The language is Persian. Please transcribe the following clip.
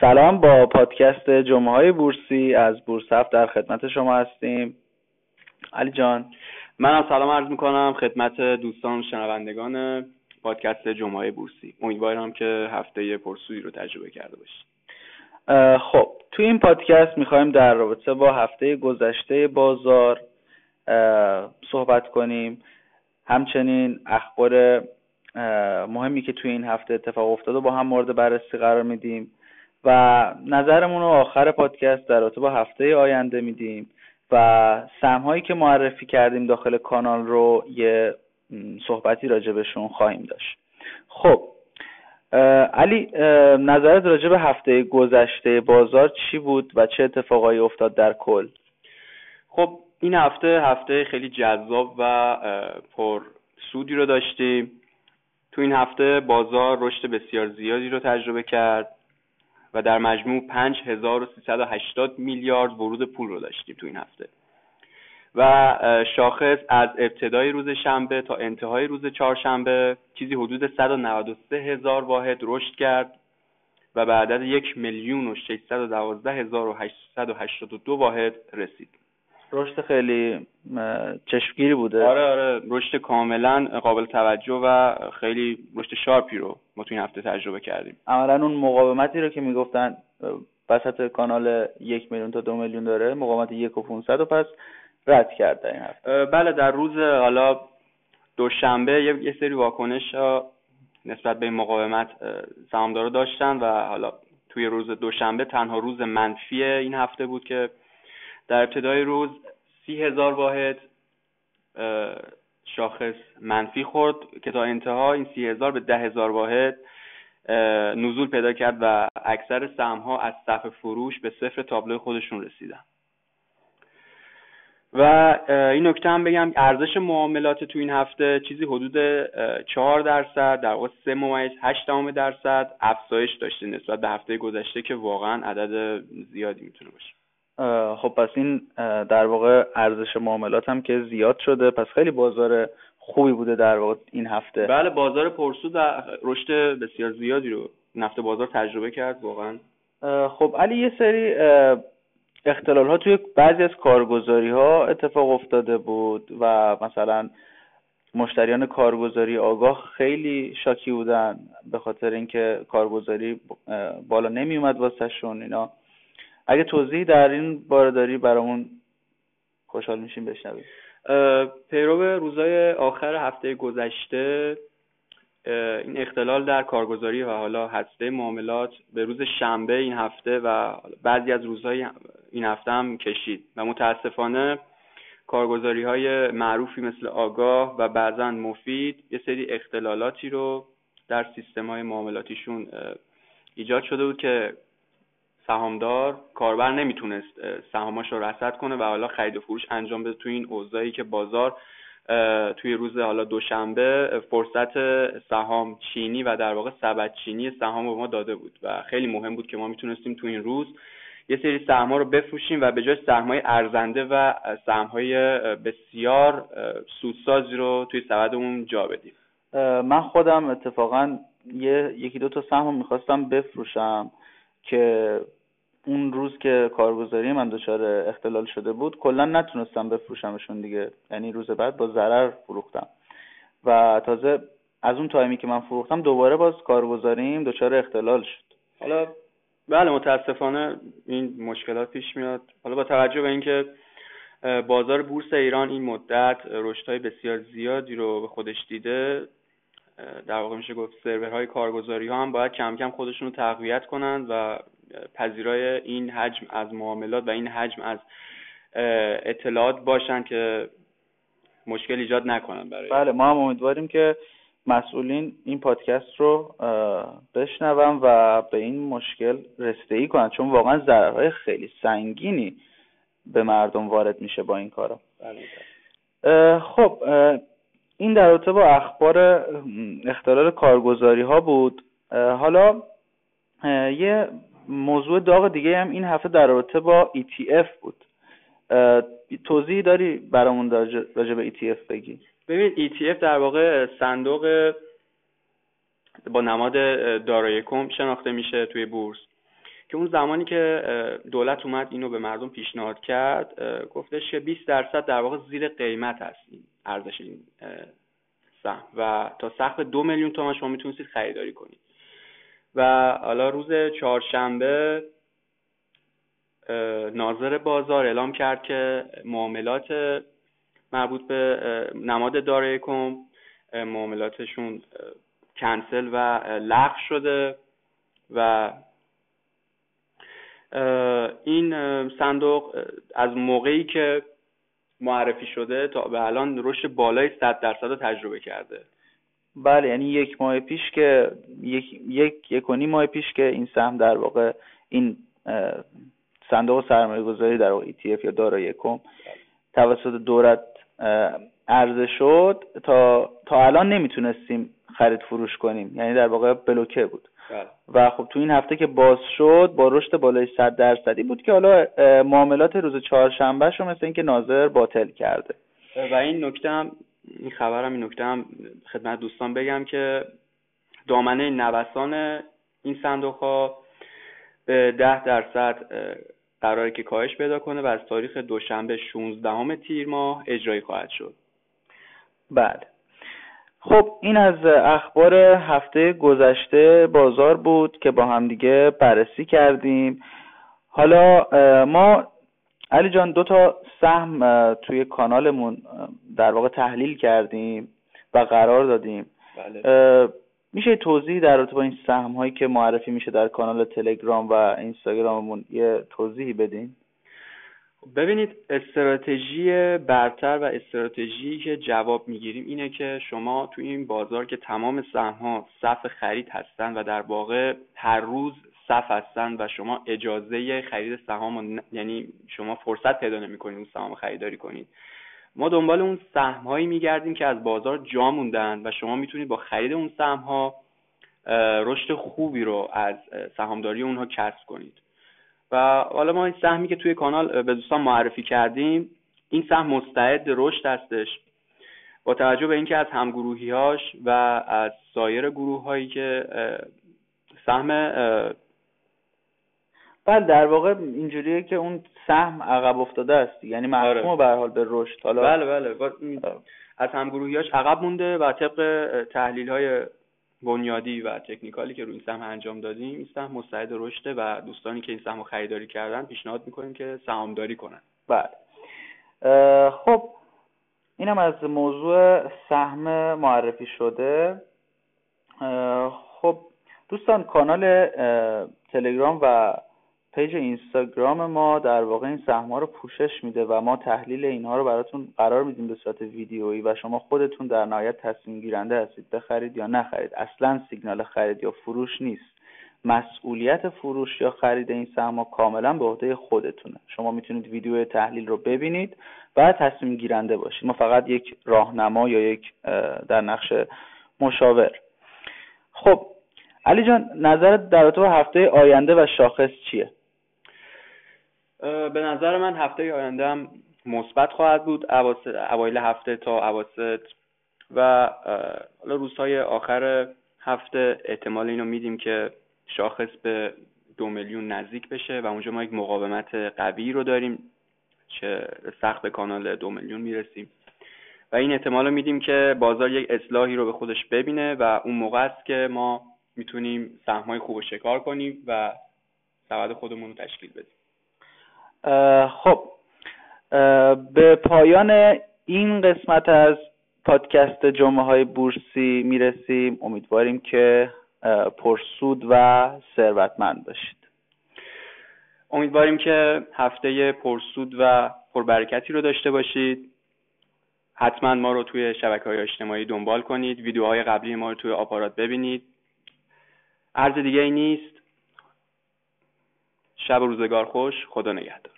سلام با پادکست جمعه های بورسی. از بورس هفت در خدمت شما هستیم. علی جان. منم سلام عرض می‌کنم. خدمت دوستان شنوندگان پادکست جمعه بورسی. امیدوارم که هفته پرسویی رو تجربه کرده باشید. خب تو این پادکست می‌خوایم در رابطه با هفته گذشته بازار صحبت کنیم. همچنین اخبار مهمی که توی این هفته اتفاق افتاده با هم مورد بررسی قرار میدیم. و نظرمون رو آخر پادکست در رابطه با هفته آینده میدیم و سهم هایی که معرفی کردیم داخل کانال رو یه صحبتی راجع بهشون خواهیم داشت. خب علی نظرت راجع به هفته گذشته بازار چی بود و چه اتفاقایی افتاد در کل؟ خب این هفته هفته خیلی جذاب و پر سودی رو داشتیم. تو این هفته بازار رشد بسیار زیادی رو تجربه کرد. و در مجموع 5380 میلیارد ورود پول رو داشتیم تو این هفته. و شاخص از ابتدای روز شنبه تا انتهای روز چهارشنبه چیزی حدود 193 هزار واحد رشد کرد و به عدد یک میلیون و 612 هزار و 882 واحد رسید. رشد خیلی چشمگیری بوده. آره آره رشد کاملا قابل توجه و خیلی رشد شارپی رو ما تو این هفته تجربه کردیم. عملا اون مقاومتی رو که می‌گفتن وسط کانال یک میلیون تا دو میلیون داره مقاومت یک و 500 و پس رد کرد در این هفته. بله در روز حالا دوشنبه یه سری واکنش نسبت به این مقاومت سهامدارا داشتن و حالا توی روز دوشنبه تنها روز منفی این هفته بود که در ابتدای روز سی هزار واحد شاخص منفی خورد که تا انتها این سی هزار به ده هزار واحد نزول پیدا کرد و اکثر سهم ها از صف فروش به صفر تابلو خودشون رسیدن. و این نکته هم بگم ارزش معاملات تو این هفته چیزی حدود چهار درصد در واقع سه ممیز هشت درصد افزایش داشته نسبت به هفته گذشته که واقعا عدد زیادی می‌تونه باشه. خب پس این در واقع ارزش معاملات هم که زیاد شده. پس خیلی بازار خوبی بوده در واقع این هفته. بله بازار پرسود رشد بسیار زیادی رو نفت بازار تجربه کرد واقعا. خب علی یه سری اختلال ها توی بعضی از کارگزاری ها اتفاق افتاده بود و مثلا مشتریان کارگزاری آگاه خیلی شاکی بودن به خاطر اینکه کارگزاری بالا نمی اومد واسهشون اینا. اگه توضیحی در این باره داری برامون خوشحال میشیم بشنویم. پیرو روزای آخر هفته گذشته این اختلال در کارگزاری و حالا هسته معاملات به روز شنبه این هفته و بعضی از روزهای این هفته هم کشید و متاسفانه کارگزاری های معروفی مثل آگاه و بعضا مفید یه سری اختلالاتی رو در سیستم های معاملاتیشون ایجاد شده بود که سهامدار کاربر نمی‌تونست سهاماش رو رصد کنه و حالا خرید و فروش انجام بده توی این اوضاعی که بازار توی روز حالا دوشنبه فرصت سهام چینی و در واقع سبد چینی سهام به ما داده بود و خیلی مهم بود که ما می‌تونستیم تو این روز یه سری سهم رو بفروشیم و به جای سهم های ارزنده و سهم های بسیار سودسازی رو توی سبدمون جا بدیم. من خودم اتفاقا یه یکی دو تا سهم می‌خواستم بفروشم که اون روز که کارگزاری من دچار اختلال شده بود کلا نتونستم بفروشمشون دیگه. یعنی روز بعد با ضرر فروختم. و تازه از اون تایمی که من فروختم دوباره باز کارگزاریم دچار اختلال شد. حالا بله متاسفانه این مشکلات پیش میاد. حالا با توجه به اینکه بازار بورس ایران این مدت رشدهای بسیار زیادی رو به خودش دیده در واقع میشه گفت سرورهای کارگزاری ها هم باید کم کم خودشون رو تقویت کنند و پذیرای این حجم از معاملات و این حجم از اطلاعات باشن که مشکل ایجاد نکنن برای بله ما هم امیدواریم که مسئولین این پادکست رو بشنون و به این مشکل رسیدگی کنن چون واقعا ضررهای خیلی سنگینی به مردم وارد میشه با این کارا بله. خب این در رابطه با اخبار اختلال کارگزاری ها بود حالا یه موضوع داغ دیگه هم این هفته در رابطه با ETF بود. توضیحی داری برامون راجع به ETF بگی؟ ببین ETF در واقع صندوق با نماد دارای کم شناخته میشه توی بورس. که اون زمانی که دولت اومد اینو به مردم پیشنهاد کرد گفتش که 20 درصد در واقع زیر قیمت هست ارزش این سهم. و تا سقف دو میلیون تومان شما می‌تونستید خریداری کنید. و حالا روز چهارشنبه ناظر بازار اعلام کرد که معاملات مربوط به نماد دارای کم معاملاتشون کنسل و لغو شده و این صندوق از موقعی که معرفی شده تا به الان رشد بالای 100 درصد رو تجربه کرده. بله یعنی یک ماه پیش که یک یک یک و نیم ماه پیش که این سهم در واقع این صندوق سرمایه گذاری در واقع ETF یا دارایی یکم توسط دولت عرضه شد تا تا الان نمی‌تونستیم خرید فروش کنیم یعنی در واقع بلوکه بود بله. و خب تو این هفته که باز شد با رشد بالای 100 درصدی بود که حالا معاملات روز چهارشنبه شو مثل اینکه ناظر باطل کرده و این نکته هم این خبرم این نکته هم خدمت دوستان بگم که دامنه نوسان این صندوق ها به ده درصد قراره که کاهش پیدا کنه و از تاریخ دوشنبه 16 تیر ماه اجرایی خواهد شد. بله خب این از اخبار هفته گذشته بازار بود که با هم دیگه بررسی کردیم. حالا ما علی جان دو تا سهم توی کانالمون در واقع تحلیل کردیم و قرار دادیم بله. میشه توضیح در رابطه با این سهم هایی که معرفی میشه در کانال تلگرام و اینستاگراممون یه توضیحی بدین ببینید استراتژی برتر و استراتژی که جواب می‌گیریم اینه که شما تو این بازار که تمام سهم ها صف خرید هستن و در واقع هر روز صف هستن و شما اجازه خرید سهام یعنی شما فرصت پیدا نمی‌کنید اون سهام خریداری کنید. ما دنبال اون سهم هایی میگردیم که از بازار جا موندن و شما می‌تونید با خرید اون سهم ها رشد خوبی رو از سهامداری اونها کسب کنید. و حالا ما این سهمی که توی کانال به دوستان معرفی کردیم این سهم مستعد رشد هستش. با توجه به اینکه از همگروهیهاش و از سایر گروه هایی که سهم بله در واقع اینجوریه که اون سهم عقب افتاده است. یعنی محکوم آره. به حال به رشد. حالا بله بله. از همگروهیاش عقب مونده و طبق تحلیل های بنیادی و تکنیکالی که روی این سهم انجام دادیم این سهم مستعد رشده و دوستانی که این سهم رو خریداری کردن پیشنهاد می‌کنیم که سهامداری کنن. بله. خب اینم از موضوع سهم معرفی شده. خب دوستان کانال تلگرام و پیج اینستاگرام ما در واقع این سهم رو پوشش میده و ما تحلیل اینها رو براتون قرار میدیم به صورت ویدیویی و شما خودتون در نهایت تصمیم گیرنده هستید بخرید یا نخرید. اصلا سیگنال خرید یا فروش نیست. مسئولیت فروش یا خرید این سهم کاملا به عهده خودتونه. شما می‌تونید ویدیو تحلیل رو ببینید و تصمیم گیرنده باشید. ما فقط یک راهنما یا یک در نقش مشاور. خب علی جان نظرت در رابطه هفته آینده و شاخص چیه؟ به نظر من هفته آینده هم مثبت خواهد بود. اوایل هفته تا اواسط و حالا روزهای آخر هفته احتمال اینو میدیم که شاخص به دو میلیون نزدیک بشه و اونجا ما یک مقاومت قوی رو داریم که سخت به کانال دو میلیون می‌رسیم. و این احتمال رو میدیم که بازار یک اصلاحی رو به خودش ببینه و اون موقع است که ما می‌تونیم سهمای خوب رو شکار کنیم و سبد خودمون رو تشکیل بدیم. خب به پایان این قسمت از پادکست جمعه های بورسی می‌رسیم. امیدواریم که پرسود و ثروتمند باشید. امیدواریم که هفته پرسود و پربرکتی رو داشته باشید. حتما ما رو توی شبکه های اجتماعی دنبال کنید. ویدیوهای قبلی ما رو توی آپارات ببینید. عرض دیگه ای نیست. شب و روزگار خوش. خدا نگهدار.